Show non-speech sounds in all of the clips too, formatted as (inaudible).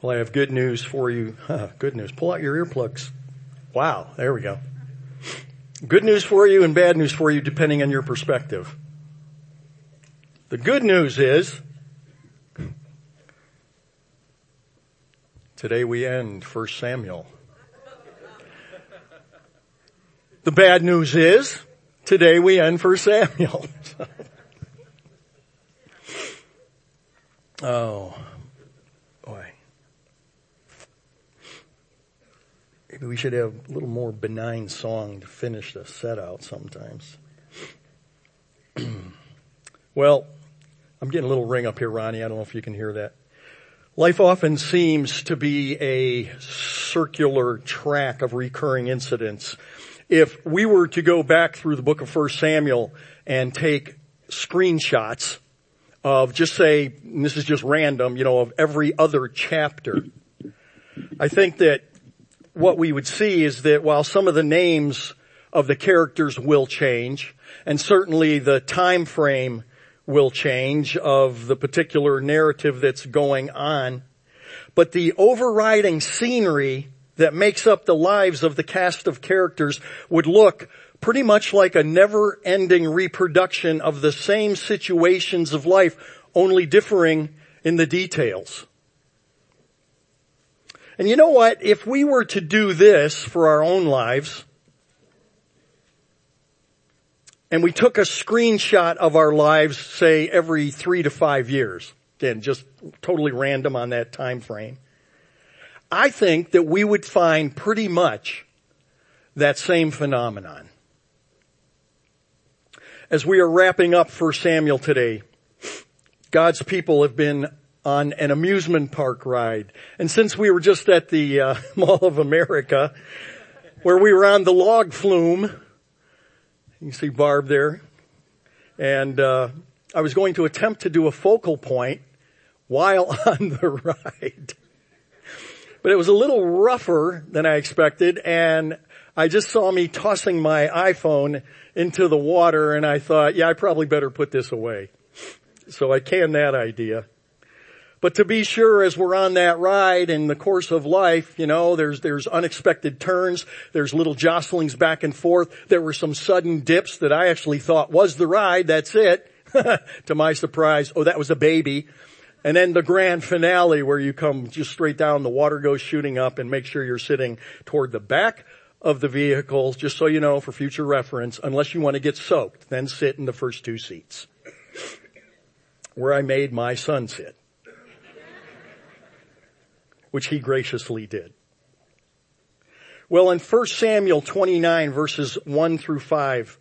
Well, I have good news for you. Huh, (laughs) good news. Pull out your earplugs. Wow, there we go. Good news for you and bad news for you depending on your perspective. The good news is today we end 1 Samuel. The bad news is today we end 1 Samuel. (laughs) oh. Maybe we should have a little more benign song to finish the set out sometimes. (clears throat) well, I'm getting a little ring up here, Ronnie. I don't know if you can hear that. Life often seems to be a circular track of recurring incidents. If we were to go back through the book of 1 Samuel and take screenshots of just say, this is just random, you know, of every other chapter, I think that what we would see is that while some of the names of the characters will change, and certainly the time frame will change of the particular narrative that's going on, but the overriding scenery that makes up the lives of the cast of characters would look pretty much like a never-ending reproduction of the same situations of life, only differing in the details. And you know what? If we were to do this for our own lives, and we took a screenshot of our lives, say every three to five years, again, just totally random on that time frame, I think that we would find pretty much that same phenomenon. As we are wrapping up for Samuel today, God's people have been on an amusement park ride. And since we were just at the uh, (laughs) Mall of America, where we were on the log flume, you see Barb there, and uh, I was going to attempt to do a focal point while (laughs) on the ride. But it was a little rougher than I expected, and I just saw me tossing my iPhone into the water, and I thought, yeah, I probably better put this away. So I canned that idea. But to be sure, as we're on that ride in the course of life, you know, there's, there's unexpected turns, there's little jostlings back and forth. There were some sudden dips that I actually thought was the ride, that's it. (laughs) to my surprise, oh, that was a baby. And then the grand finale where you come just straight down, the water goes shooting up and make sure you're sitting toward the back of the vehicle, just so you know for future reference, unless you want to get soaked, then sit in the first two seats. Where I made my son sit which he graciously did. Well, in 1 Samuel 29 verses 1 through 5,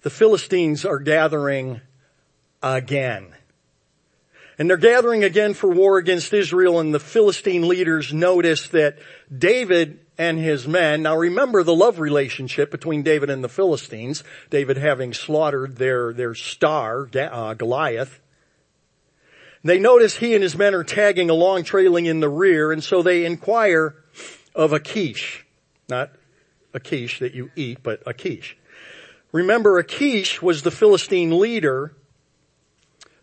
the Philistines are gathering again. And they're gathering again for war against Israel and the Philistine leaders notice that David and his men, now remember the love relationship between David and the Philistines, David having slaughtered their, their star, uh, Goliath, they notice he and his men are tagging along, trailing in the rear, and so they inquire of Achish. Not Achish that you eat, but Achish. Remember, Achish was the Philistine leader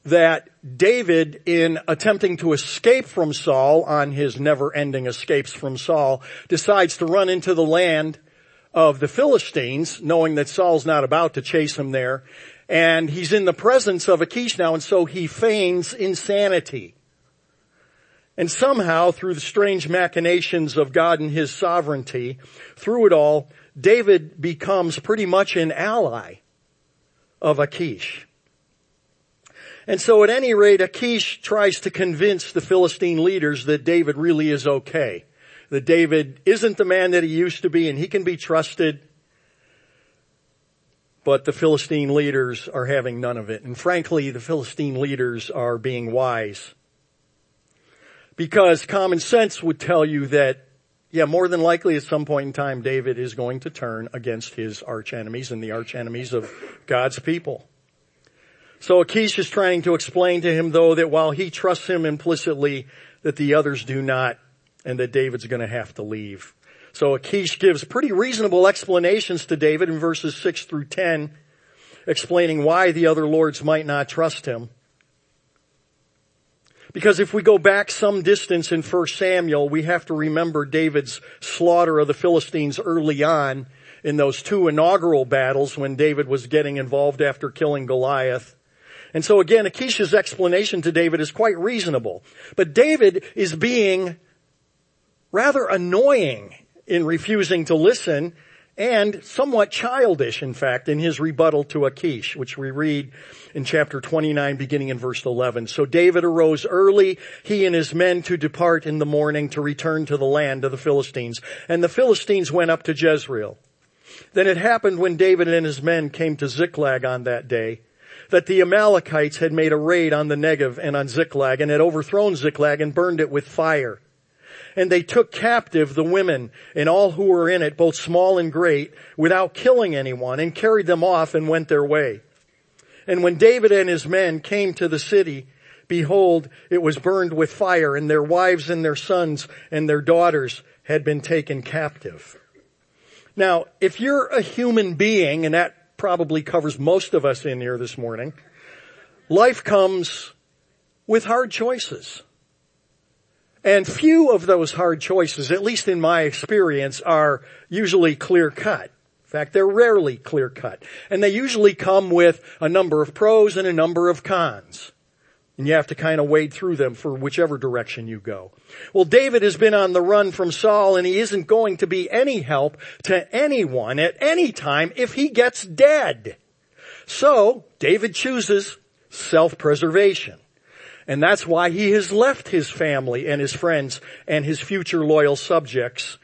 that David, in attempting to escape from Saul on his never-ending escapes from Saul, decides to run into the land of the Philistines, knowing that Saul's not about to chase him there, and he's in the presence of Achish now, and so he feigns insanity. And somehow, through the strange machinations of God and His sovereignty, through it all, David becomes pretty much an ally of Achish. And so at any rate, Achish tries to convince the Philistine leaders that David really is okay. That David isn't the man that he used to be and he can be trusted but the Philistine leaders are having none of it. And frankly, the Philistine leaders are being wise. Because common sense would tell you that, yeah, more than likely at some point in time, David is going to turn against his arch enemies and the arch enemies of God's people. So Achish is trying to explain to him though that while he trusts him implicitly, that the others do not, and that David's gonna have to leave. So Achish gives pretty reasonable explanations to David in verses 6 through 10, explaining why the other lords might not trust him. Because if we go back some distance in 1 Samuel, we have to remember David's slaughter of the Philistines early on in those two inaugural battles when David was getting involved after killing Goliath. And so again, Achish's explanation to David is quite reasonable. But David is being rather annoying in refusing to listen and somewhat childish, in fact, in his rebuttal to Achish, which we read in chapter 29 beginning in verse 11. So David arose early, he and his men to depart in the morning to return to the land of the Philistines. And the Philistines went up to Jezreel. Then it happened when David and his men came to Ziklag on that day, that the Amalekites had made a raid on the Negev and on Ziklag and had overthrown Ziklag and burned it with fire and they took captive the women and all who were in it, both small and great, without killing anyone, and carried them off and went their way. And when David and his men came to the city, behold, it was burned with fire, and their wives and their sons and their daughters had been taken captive. Now, if you're a human being, and that probably covers most of us in here this morning, life comes with hard choices. And few of those hard choices, at least in my experience, are usually clear cut. In fact, they're rarely clear cut. And they usually come with a number of pros and a number of cons. And you have to kind of wade through them for whichever direction you go. Well, David has been on the run from Saul and he isn't going to be any help to anyone at any time if he gets dead. So, David chooses self-preservation. And that's why he has left his family and his friends and his future loyal subjects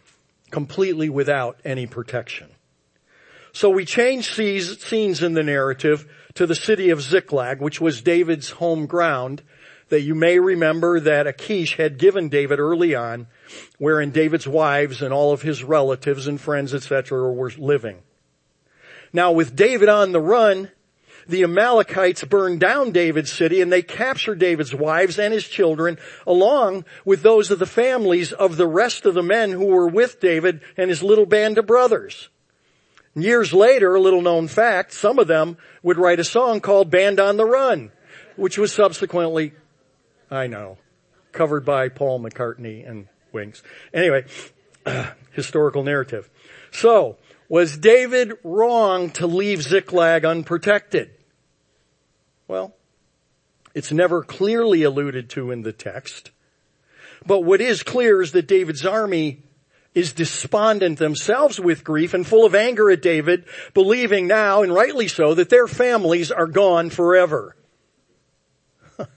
completely without any protection. So we change scenes in the narrative to the city of Ziklag, which was David's home ground that you may remember that Achish had given David early on, wherein David's wives and all of his relatives and friends, etc., were living. Now with David on the run, the Amalekites burned down David's city and they captured David's wives and his children along with those of the families of the rest of the men who were with David and his little band of brothers. Years later, a little known fact, some of them would write a song called Band on the Run, which was subsequently, I know, covered by Paul McCartney and Wings. Anyway, (clears throat) historical narrative. So, was David wrong to leave Ziklag unprotected? Well, it's never clearly alluded to in the text. But what is clear is that David's army is despondent themselves with grief and full of anger at David, believing now, and rightly so, that their families are gone forever. (laughs)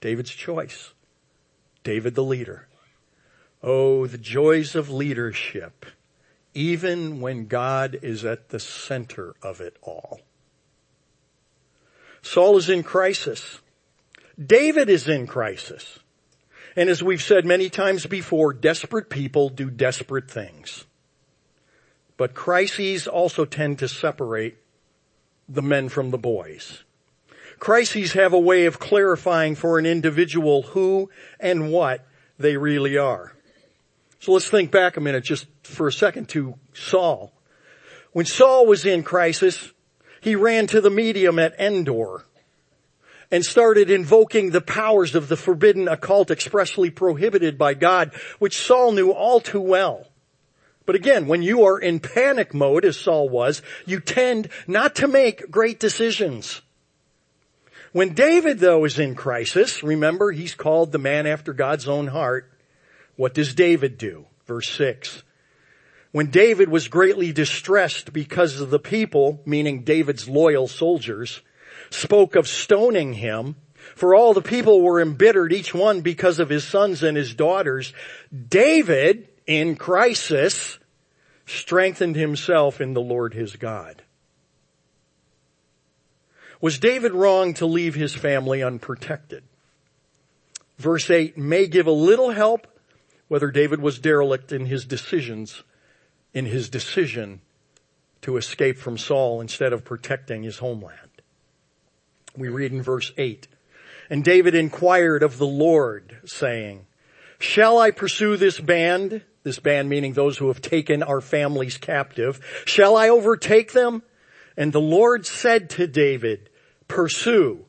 David's choice. David the leader. Oh, the joys of leadership, even when God is at the center of it all. Saul is in crisis. David is in crisis. And as we've said many times before, desperate people do desperate things. But crises also tend to separate the men from the boys. Crises have a way of clarifying for an individual who and what they really are. So let's think back a minute just for a second to Saul. When Saul was in crisis, he ran to the medium at Endor and started invoking the powers of the forbidden occult expressly prohibited by God, which Saul knew all too well. But again, when you are in panic mode, as Saul was, you tend not to make great decisions. When David though is in crisis, remember he's called the man after God's own heart. What does David do? Verse six. When David was greatly distressed because of the people, meaning David's loyal soldiers, spoke of stoning him, for all the people were embittered, each one because of his sons and his daughters, David, in crisis, strengthened himself in the Lord his God. Was David wrong to leave his family unprotected? Verse 8 may give a little help whether David was derelict in his decisions in his decision to escape from Saul instead of protecting his homeland. We read in verse 8, And David inquired of the Lord, saying, Shall I pursue this band? This band meaning those who have taken our families captive. Shall I overtake them? And the Lord said to David, Pursue,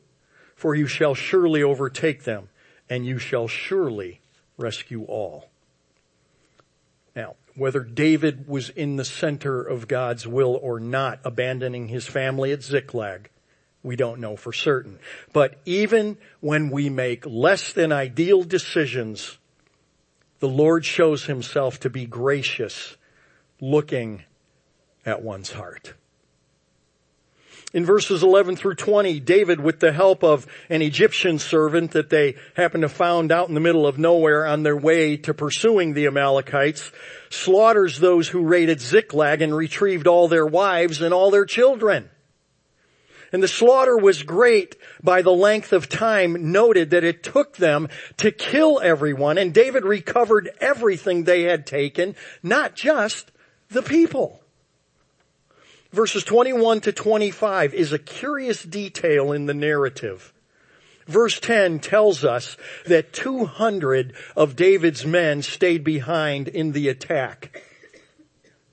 for you shall surely overtake them and you shall surely rescue all. Now, whether David was in the center of God's will or not, abandoning his family at Ziklag, we don't know for certain. But even when we make less than ideal decisions, the Lord shows himself to be gracious, looking at one's heart. In verses 11 through 20, David, with the help of an Egyptian servant that they happened to found out in the middle of nowhere on their way to pursuing the Amalekites, slaughters those who raided Ziklag and retrieved all their wives and all their children. And the slaughter was great by the length of time noted that it took them to kill everyone and David recovered everything they had taken, not just the people verses 21 to 25 is a curious detail in the narrative. Verse 10 tells us that 200 of David's men stayed behind in the attack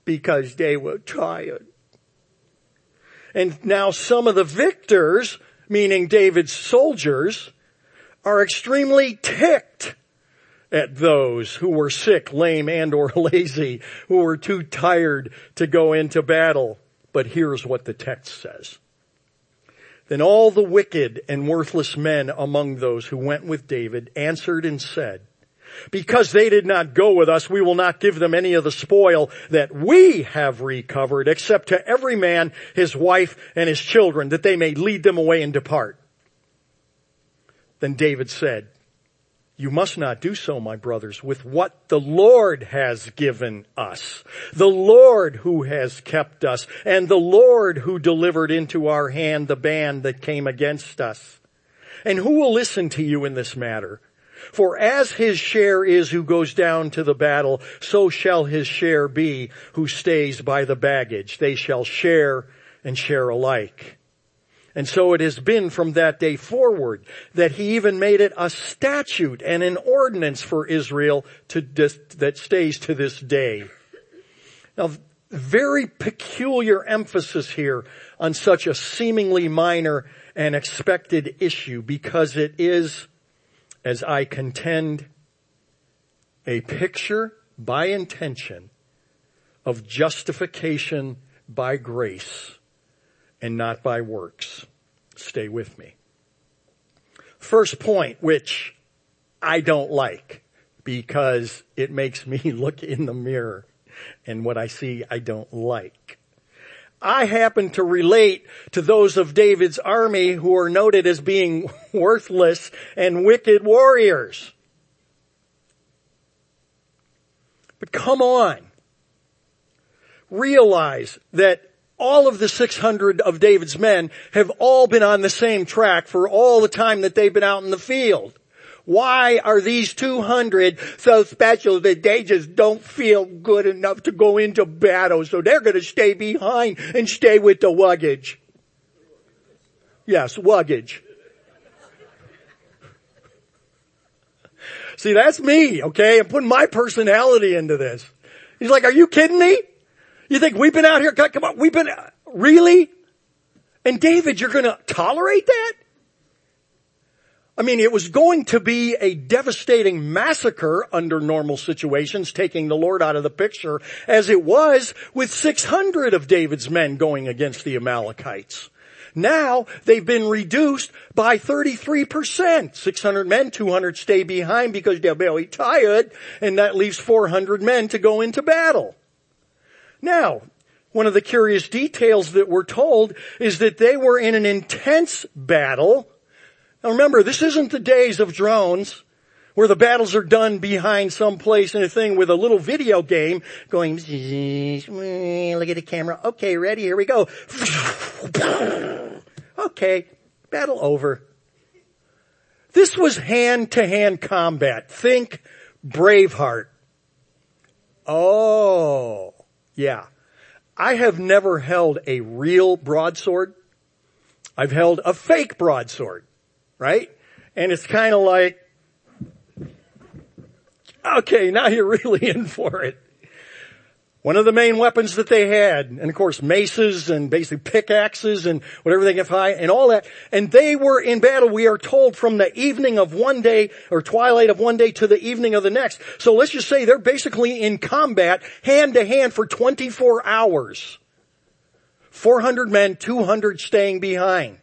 because they were tired. And now some of the victors, meaning David's soldiers, are extremely ticked at those who were sick, lame, and or (laughs) lazy, who were too tired to go into battle. But here's what the text says. Then all the wicked and worthless men among those who went with David answered and said, because they did not go with us, we will not give them any of the spoil that we have recovered, except to every man his wife and his children, that they may lead them away and depart. Then David said, you must not do so, my brothers, with what the Lord has given us. The Lord who has kept us and the Lord who delivered into our hand the band that came against us. And who will listen to you in this matter? For as his share is who goes down to the battle, so shall his share be who stays by the baggage. They shall share and share alike. And so it has been from that day forward that he even made it a statute and an ordinance for Israel to, that stays to this day. Now, very peculiar emphasis here on such a seemingly minor and expected issue because it is, as I contend, a picture by intention of justification by grace and not by works. Stay with me. First point, which I don't like because it makes me (laughs) look in the mirror and what I see I don't like. I happen to relate to those of David's army who are noted as being (laughs) worthless and wicked warriors. But come on. Realize that all of the 600 of David's men have all been on the same track for all the time that they've been out in the field. Why are these 200 so special that they just don't feel good enough to go into battle so they're gonna stay behind and stay with the luggage? Yes, luggage. See, that's me, okay? I'm putting my personality into this. He's like, are you kidding me? You think we've been out here, come on, we've been, really? And David, you're gonna tolerate that? I mean, it was going to be a devastating massacre under normal situations, taking the Lord out of the picture, as it was with 600 of David's men going against the Amalekites. Now, they've been reduced by 33%. 600 men, 200 stay behind because they're very tired, and that leaves 400 men to go into battle. Now, one of the curious details that we're told is that they were in an intense battle. Now remember, this isn't the days of drones where the battles are done behind some place in a thing with a little video game going, look at the camera. Okay, ready? Here we go. okay, battle over. This was hand to hand combat. Think Braveheart. Oh. Yeah. I have never held a real broadsword. I've held a fake broadsword, right? And it's kind of like, okay, now you're (laughs) really in for it. One of the main weapons that they had, and of course maces and basically pickaxes and whatever they can find and all that. And they were in battle, we are told, from the evening of one day or twilight of one day to the evening of the next. So let's just say they're basically in combat hand to hand for 24 hours. 400 men, 200 staying behind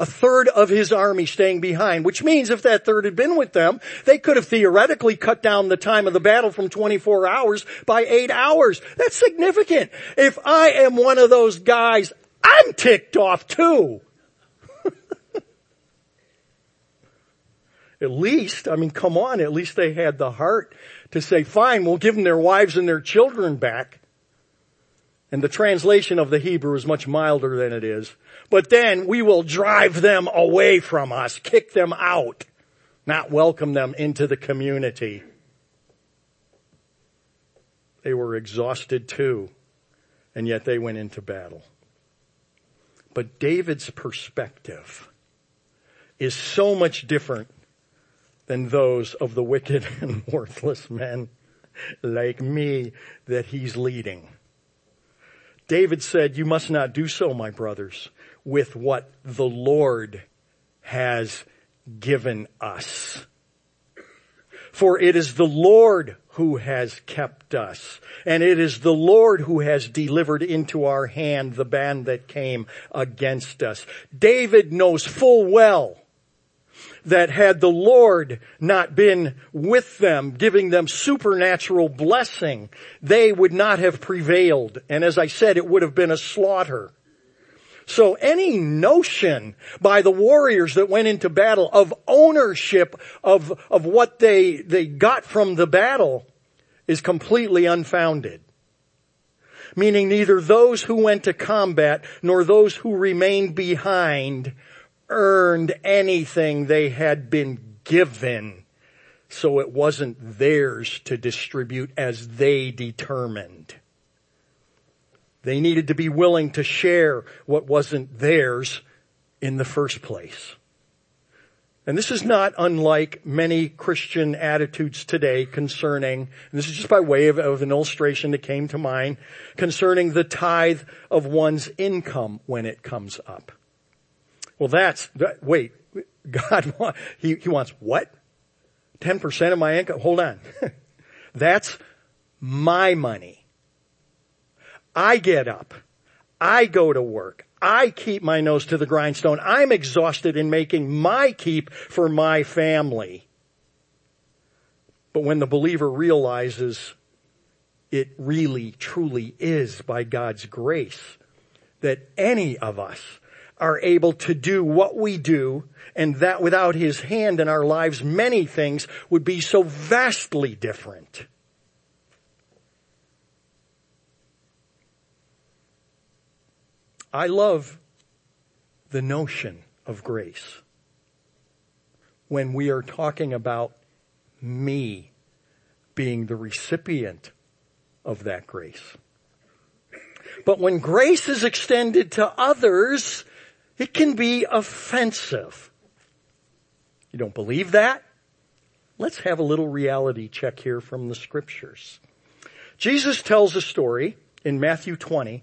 a third of his army staying behind, which means if that third had been with them, they could have theoretically cut down the time of the battle from 24 hours by eight hours. That's significant. If I am one of those guys, I'm ticked off too. (laughs) at least, I mean, come on, at least they had the heart to say, fine, we'll give them their wives and their children back. And the translation of the Hebrew is much milder than it is. But then we will drive them away from us, kick them out, not welcome them into the community. They were exhausted too, and yet they went into battle. But David's perspective is so much different than those of the wicked (laughs) and worthless men like me that he's leading. David said, you must not do so, my brothers, with what the Lord has given us. For it is the Lord who has kept us. And it is the Lord who has delivered into our hand the band that came against us. David knows full well that had the Lord not been with them, giving them supernatural blessing, they would not have prevailed. And as I said, it would have been a slaughter. So any notion by the warriors that went into battle of ownership of, of what they, they got from the battle is completely unfounded. Meaning neither those who went to combat nor those who remained behind earned anything they had been given. So it wasn't theirs to distribute as they determined. They needed to be willing to share what wasn't theirs in the first place. And this is not unlike many Christian attitudes today concerning, this is just by way of, of, an illustration that came to mind, concerning the tithe of one's income when it comes up. Well, that's, that, wait, (laughs) God, he, he wants what? 10% of my income? Hold on. (laughs) that's my money. I get up. I go to work. I keep my nose to the grindstone. I'm exhausted in making my keep for my family. But when the believer realizes it really, truly is by God's grace that any of us are able to do what we do and that without his hand in our lives, many things would be so vastly different. I love the notion of grace when we are talking about me being the recipient of that grace. But when grace is extended to others, it can be offensive. You don't believe that? Let's have a little reality check here from the scriptures. Jesus tells a story in Matthew 20,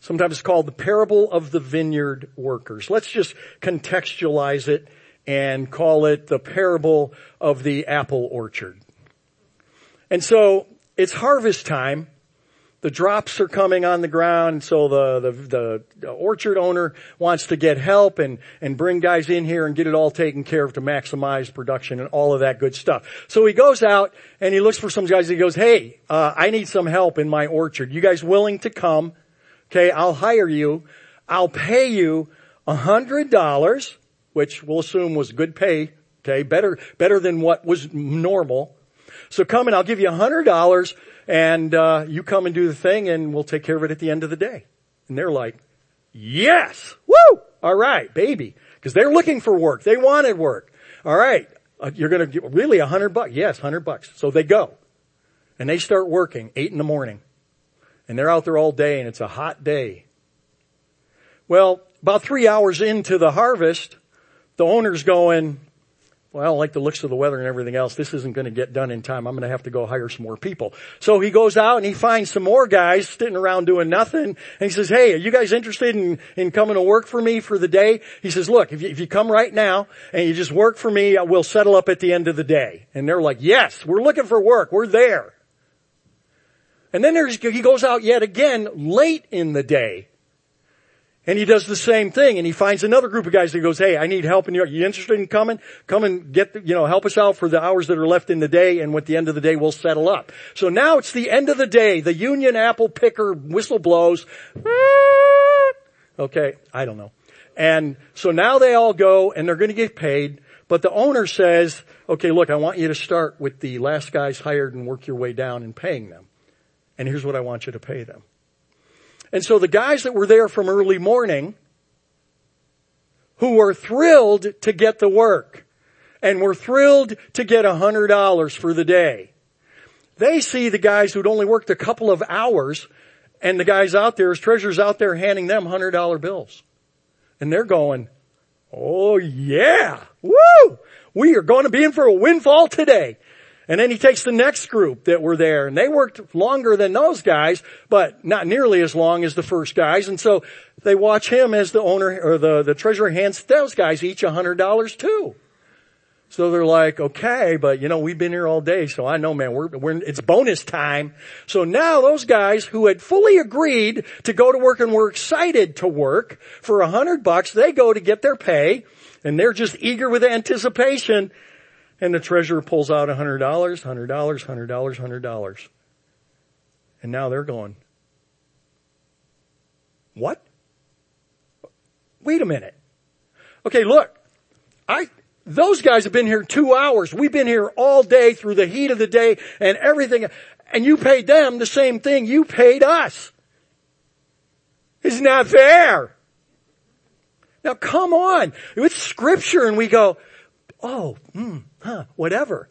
sometimes it's called the parable of the vineyard workers. Let's just contextualize it and call it the parable of the apple orchard. And so it's harvest time the drops are coming on the ground, so the, the, the, orchard owner wants to get help and, and bring guys in here and get it all taken care of to maximize production and all of that good stuff. So he goes out and he looks for some guys he goes, hey, uh, I need some help in my orchard. You guys willing to come? Okay, I'll hire you. I'll pay you a hundred dollars, which we'll assume was good pay. Okay, better, better than what was normal. So come and I'll give you a hundred dollars and uh, you come and do the thing and we'll take care of it at the end of the day. And they're like, yes, woo, all right, baby. Cause they're looking for work. They wanted work. All right. Uh, you're going to really a hundred bucks. Yes, hundred bucks. So they go and they start working eight in the morning and they're out there all day and it's a hot day. Well, about three hours into the harvest, the owner's going, well, I don't like the looks of the weather and everything else. This isn't going to get done in time. I'm going to have to go hire some more people. So he goes out and he finds some more guys sitting around doing nothing. And he says, hey, are you guys interested in, in coming to work for me for the day? He says, look, if you, if you come right now and you just work for me, we'll settle up at the end of the day. And they're like, yes, we're looking for work. We're there. And then he goes out yet again late in the day and he does the same thing and he finds another group of guys that goes, hey, I need help and you're, you interested in coming? Come and get, the, you know, help us out for the hours that are left in the day and at the end of the day we'll settle up. So now it's the end of the day. The union apple picker whistle blows. Okay, I don't know. And so now they all go and they're going to get paid. But the owner says, okay, look, I want you to start with the last guys hired and work your way down in paying them. And here's what I want you to pay them. And so the guys that were there from early morning, who were thrilled to get the work, and were thrilled to get a hundred dollars for the day, they see the guys who'd only worked a couple of hours, and the guys out there, as treasurers out there handing them hundred dollar bills. And they're going, oh yeah, woo! We are going to be in for a windfall today. And then he takes the next group that were there and they worked longer than those guys, but not nearly as long as the first guys. And so they watch him as the owner or the, the treasurer hands those guys each a hundred dollars too. So they're like, okay, but you know, we've been here all day, so I know, man, we're, we're, it's bonus time. So now those guys who had fully agreed to go to work and were excited to work for a hundred bucks, they go to get their pay and they're just eager with anticipation and the treasurer pulls out a hundred dollars, hundred dollars, hundred dollars, hundred dollars. And now they're going, what? Wait a minute. Okay, look, I, those guys have been here two hours. We've been here all day through the heat of the day and everything. And you paid them the same thing you paid us. It's not fair. Now come on. It's scripture and we go, oh, hmm, huh, whatever.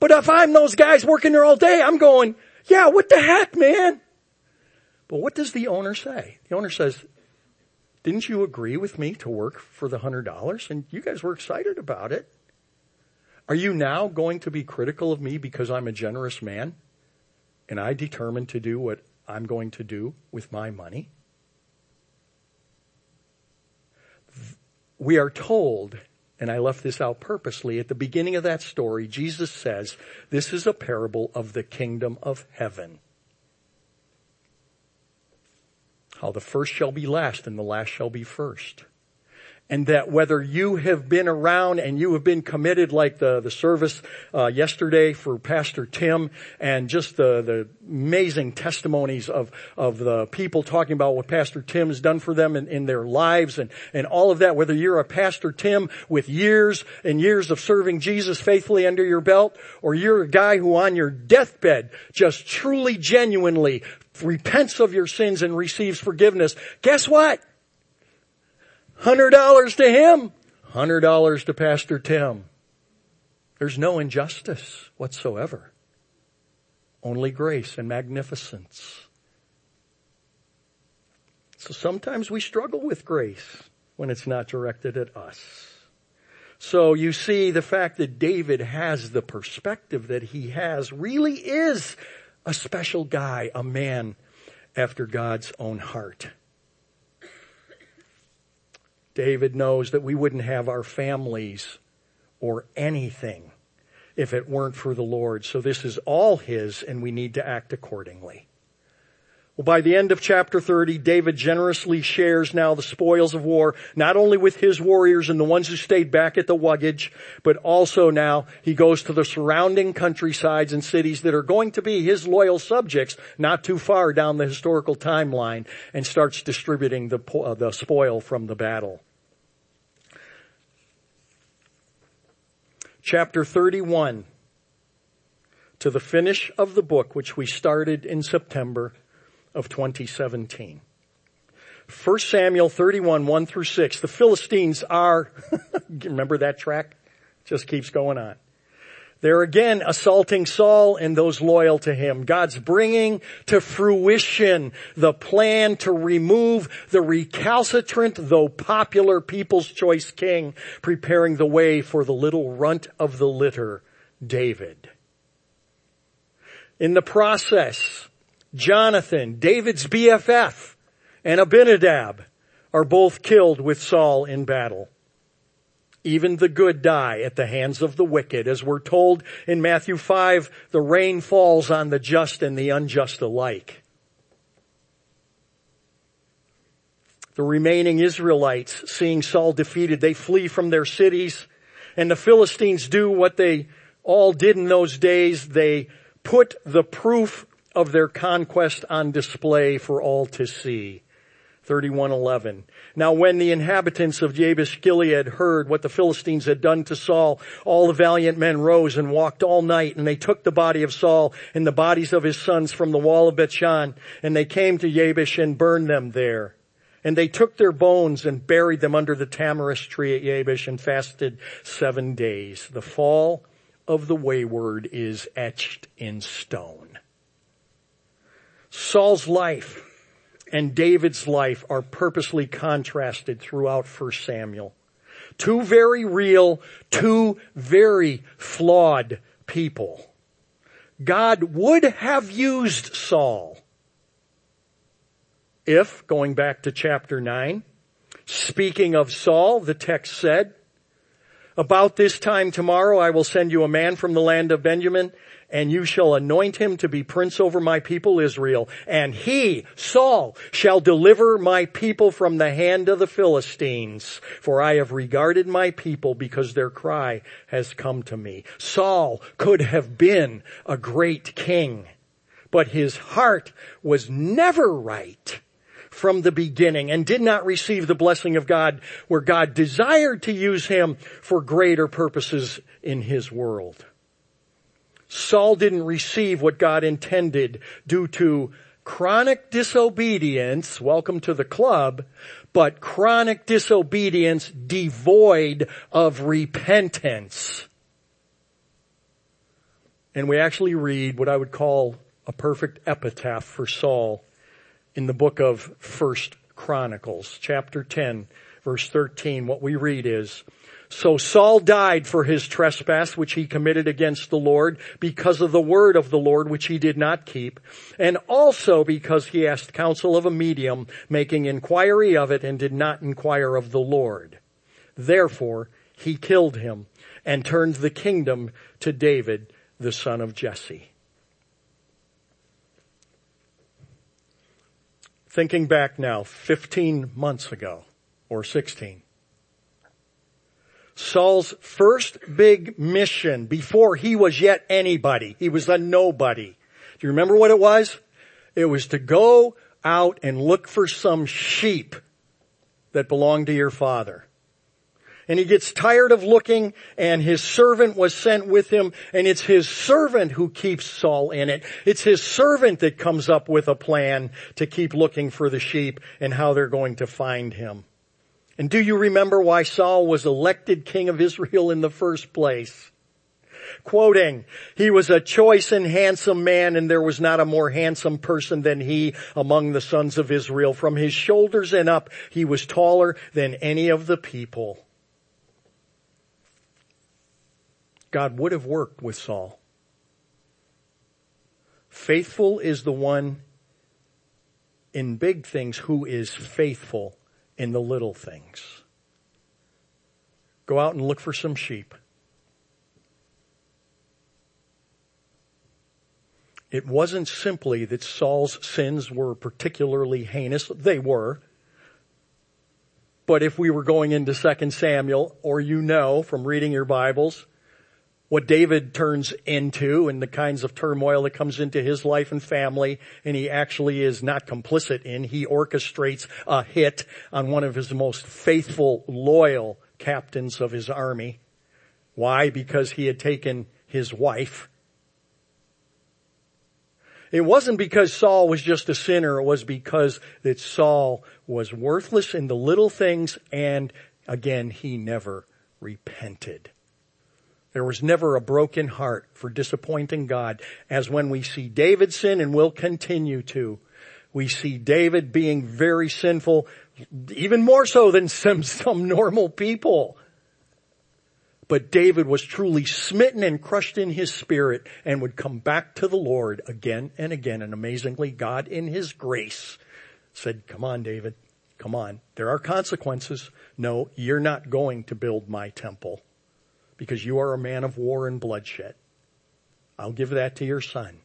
But if I'm those guys working there all day, I'm going, yeah, what the heck, man? But what does the owner say? The owner says, didn't you agree with me to work for the hundred dollars? And you guys were excited about it. Are you now going to be critical of me because I'm a generous man and I determined to do what I'm going to do with my money? We are told and I left this out purposely. At the beginning of that story, Jesus says, this is a parable of the kingdom of heaven. How the first shall be last and the last shall be first and that whether you have been around and you have been committed like the, the service uh, yesterday for Pastor Tim and just the, the amazing testimonies of, of the people talking about what Pastor Tim has done for them in, in their lives and, and all of that, whether you're a Pastor Tim with years and years of serving Jesus faithfully under your belt, or you're a guy who on your deathbed just truly genuinely repents of your sins and receives forgiveness, guess what? Hundred dollars to him, hundred dollars to Pastor Tim. There's no injustice whatsoever. Only grace and magnificence. So sometimes we struggle with grace when it's not directed at us. So you see the fact that David has the perspective that he has really is a special guy, a man after God's own heart. David knows that we wouldn't have our families or anything if it weren't for the Lord. So this is all His and we need to act accordingly. Well, by the end of chapter 30, David generously shares now the spoils of war, not only with his warriors and the ones who stayed back at the Wugage, but also now he goes to the surrounding countrysides and cities that are going to be his loyal subjects not too far down the historical timeline and starts distributing the, uh, the spoil from the battle. Chapter 31 to the finish of the book, which we started in September of 2017. 1 Samuel 31, 1 through 6. The Philistines are, (laughs) remember that track? Just keeps going on. They're again assaulting Saul and those loyal to him. God's bringing to fruition the plan to remove the recalcitrant though popular people's choice king, preparing the way for the little runt of the litter, David. In the process, Jonathan, David's BFF, and Abinadab are both killed with Saul in battle. Even the good die at the hands of the wicked. As we're told in Matthew 5, the rain falls on the just and the unjust alike. The remaining Israelites, seeing Saul defeated, they flee from their cities and the Philistines do what they all did in those days. They put the proof of their conquest on display for all to see. 31:11. Now when the inhabitants of Jabesh Gilead heard what the Philistines had done to Saul, all the valiant men rose and walked all night, and they took the body of Saul and the bodies of his sons from the wall of Bethshan, and they came to Jabesh and burned them there. And they took their bones and buried them under the tamarisk tree at Jabesh and fasted seven days. The fall of the wayward is etched in stone. Saul's life and David's life are purposely contrasted throughout 1 Samuel. Two very real, two very flawed people. God would have used Saul if, going back to chapter 9, speaking of Saul, the text said, about this time tomorrow I will send you a man from the land of Benjamin and you shall anoint him to be prince over my people Israel. And he, Saul, shall deliver my people from the hand of the Philistines. For I have regarded my people because their cry has come to me. Saul could have been a great king, but his heart was never right from the beginning and did not receive the blessing of God where God desired to use him for greater purposes in his world. Saul didn't receive what God intended due to chronic disobedience, welcome to the club, but chronic disobedience devoid of repentance. And we actually read what I would call a perfect epitaph for Saul in the book of First Chronicles, chapter 10, verse 13. What we read is, so Saul died for his trespass which he committed against the Lord because of the word of the Lord which he did not keep, and also because he asked counsel of a medium, making inquiry of it and did not inquire of the Lord. Therefore he killed him and turned the kingdom to David, the son of Jesse. Thinking back now, 15 months ago, or 16, Saul's first big mission before he was yet anybody. He was a nobody. Do you remember what it was? It was to go out and look for some sheep that belonged to your father. And he gets tired of looking and his servant was sent with him and it's his servant who keeps Saul in it. It's his servant that comes up with a plan to keep looking for the sheep and how they're going to find him. And do you remember why Saul was elected king of Israel in the first place? Quoting, he was a choice and handsome man and there was not a more handsome person than he among the sons of Israel. From his shoulders and up, he was taller than any of the people. God would have worked with Saul. Faithful is the one in big things who is faithful in the little things. Go out and look for some sheep. It wasn't simply that Saul's sins were particularly heinous. They were. But if we were going into 2 Samuel, or you know from reading your Bibles, what David turns into and the kinds of turmoil that comes into his life and family and he actually is not complicit in. He orchestrates a hit on one of his most faithful, loyal captains of his army. Why? Because he had taken his wife. It wasn't because Saul was just a sinner. It was because that Saul was worthless in the little things and again, he never repented. There was never a broken heart for disappointing God as when we see David sin and will continue to. We see David being very sinful, even more so than some, some normal people. But David was truly smitten and crushed in his spirit and would come back to the Lord again and again. And amazingly, God in his grace said, come on, David, come on. There are consequences. No, you're not going to build my temple because you are a man of war and bloodshed. I'll give that to your son.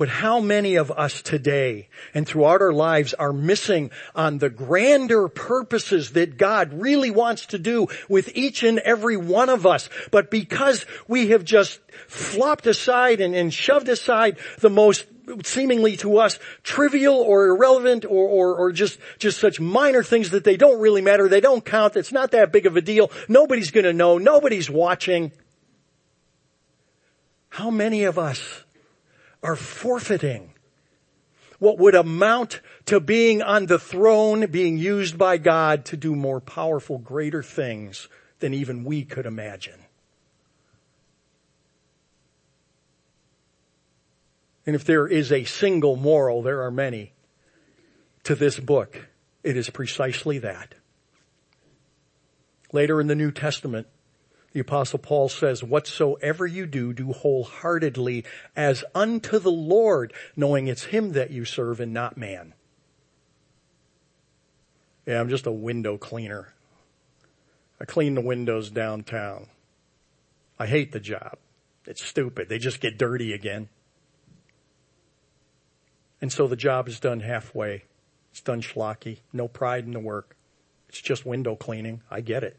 But how many of us today and throughout our lives are missing on the grander purposes that God really wants to do with each and every one of us. But because we have just flopped aside and, and shoved aside the most seemingly to us trivial or irrelevant or, or, or just, just such minor things that they don't really matter. They don't count. It's not that big of a deal. Nobody's going to know. Nobody's watching. How many of us are forfeiting what would amount to being on the throne, being used by God to do more powerful, greater things than even we could imagine. And if there is a single moral, there are many, to this book, it is precisely that. Later in the New Testament, the apostle Paul says, whatsoever you do, do wholeheartedly as unto the Lord, knowing it's him that you serve and not man. Yeah, I'm just a window cleaner. I clean the windows downtown. I hate the job. It's stupid. They just get dirty again. And so the job is done halfway. It's done schlocky. No pride in the work. It's just window cleaning. I get it.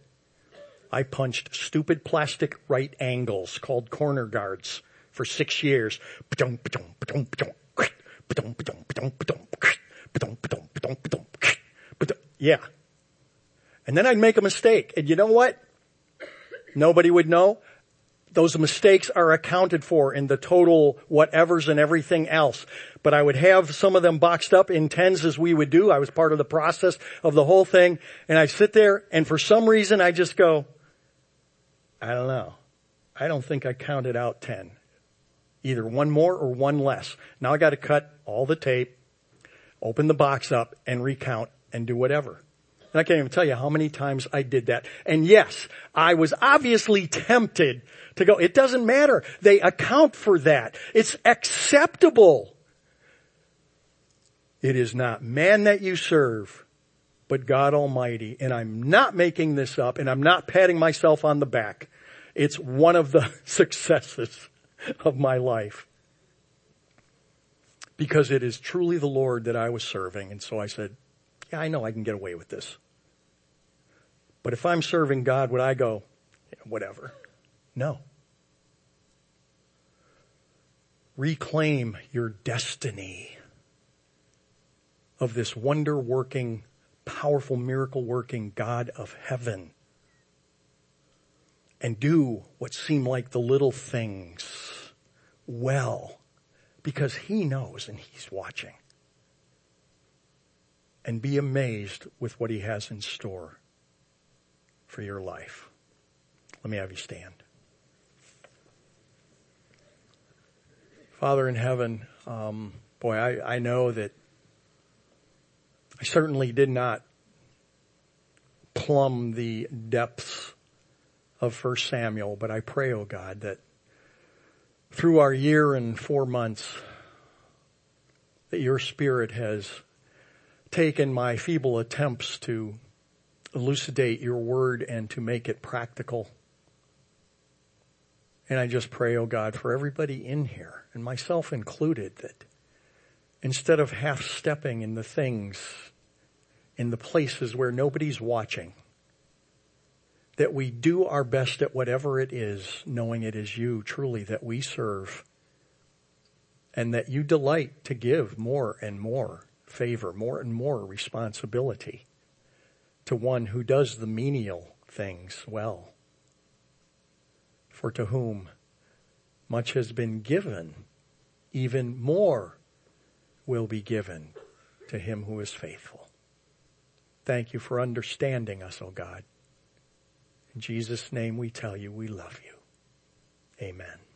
I punched stupid plastic right angles called corner guards for six years. Yeah. And then I'd make a mistake. And you know what? Nobody would know. Those mistakes are accounted for in the total whatevers and everything else. But I would have some of them boxed up in tens as we would do. I was part of the process of the whole thing. And I sit there and for some reason I just go, I don't know. I don't think I counted out 10. Either one more or one less. Now I gotta cut all the tape, open the box up and recount and do whatever. And I can't even tell you how many times I did that. And yes, I was obviously tempted to go, it doesn't matter. They account for that. It's acceptable. It is not man that you serve, but God Almighty. And I'm not making this up and I'm not patting myself on the back. It's one of the (laughs) successes of my life. Because it is truly the Lord that I was serving. And so I said, yeah, I know I can get away with this. But if I'm serving God, would I go, yeah, whatever? No. Reclaim your destiny of this wonder working, powerful miracle working God of heaven and do what seem like the little things well because he knows and he's watching. And be amazed with what he has in store for your life. Let me have you stand. Father in heaven, um, boy, I, I know that I certainly did not plumb the depths of First Samuel, but I pray, oh God, that through our year and four months, that your spirit has taken my feeble attempts to elucidate your word and to make it practical. And I just pray, oh God, for everybody in here, and myself included, that instead of half stepping in the things, in the places where nobody's watching, that we do our best at whatever it is, knowing it is you truly that we serve and that you delight to give more and more favor, more and more responsibility to one who does the menial things well. For to whom much has been given, even more will be given to him who is faithful. Thank you for understanding us, O oh God. In Jesus' name we tell you we love you. Amen.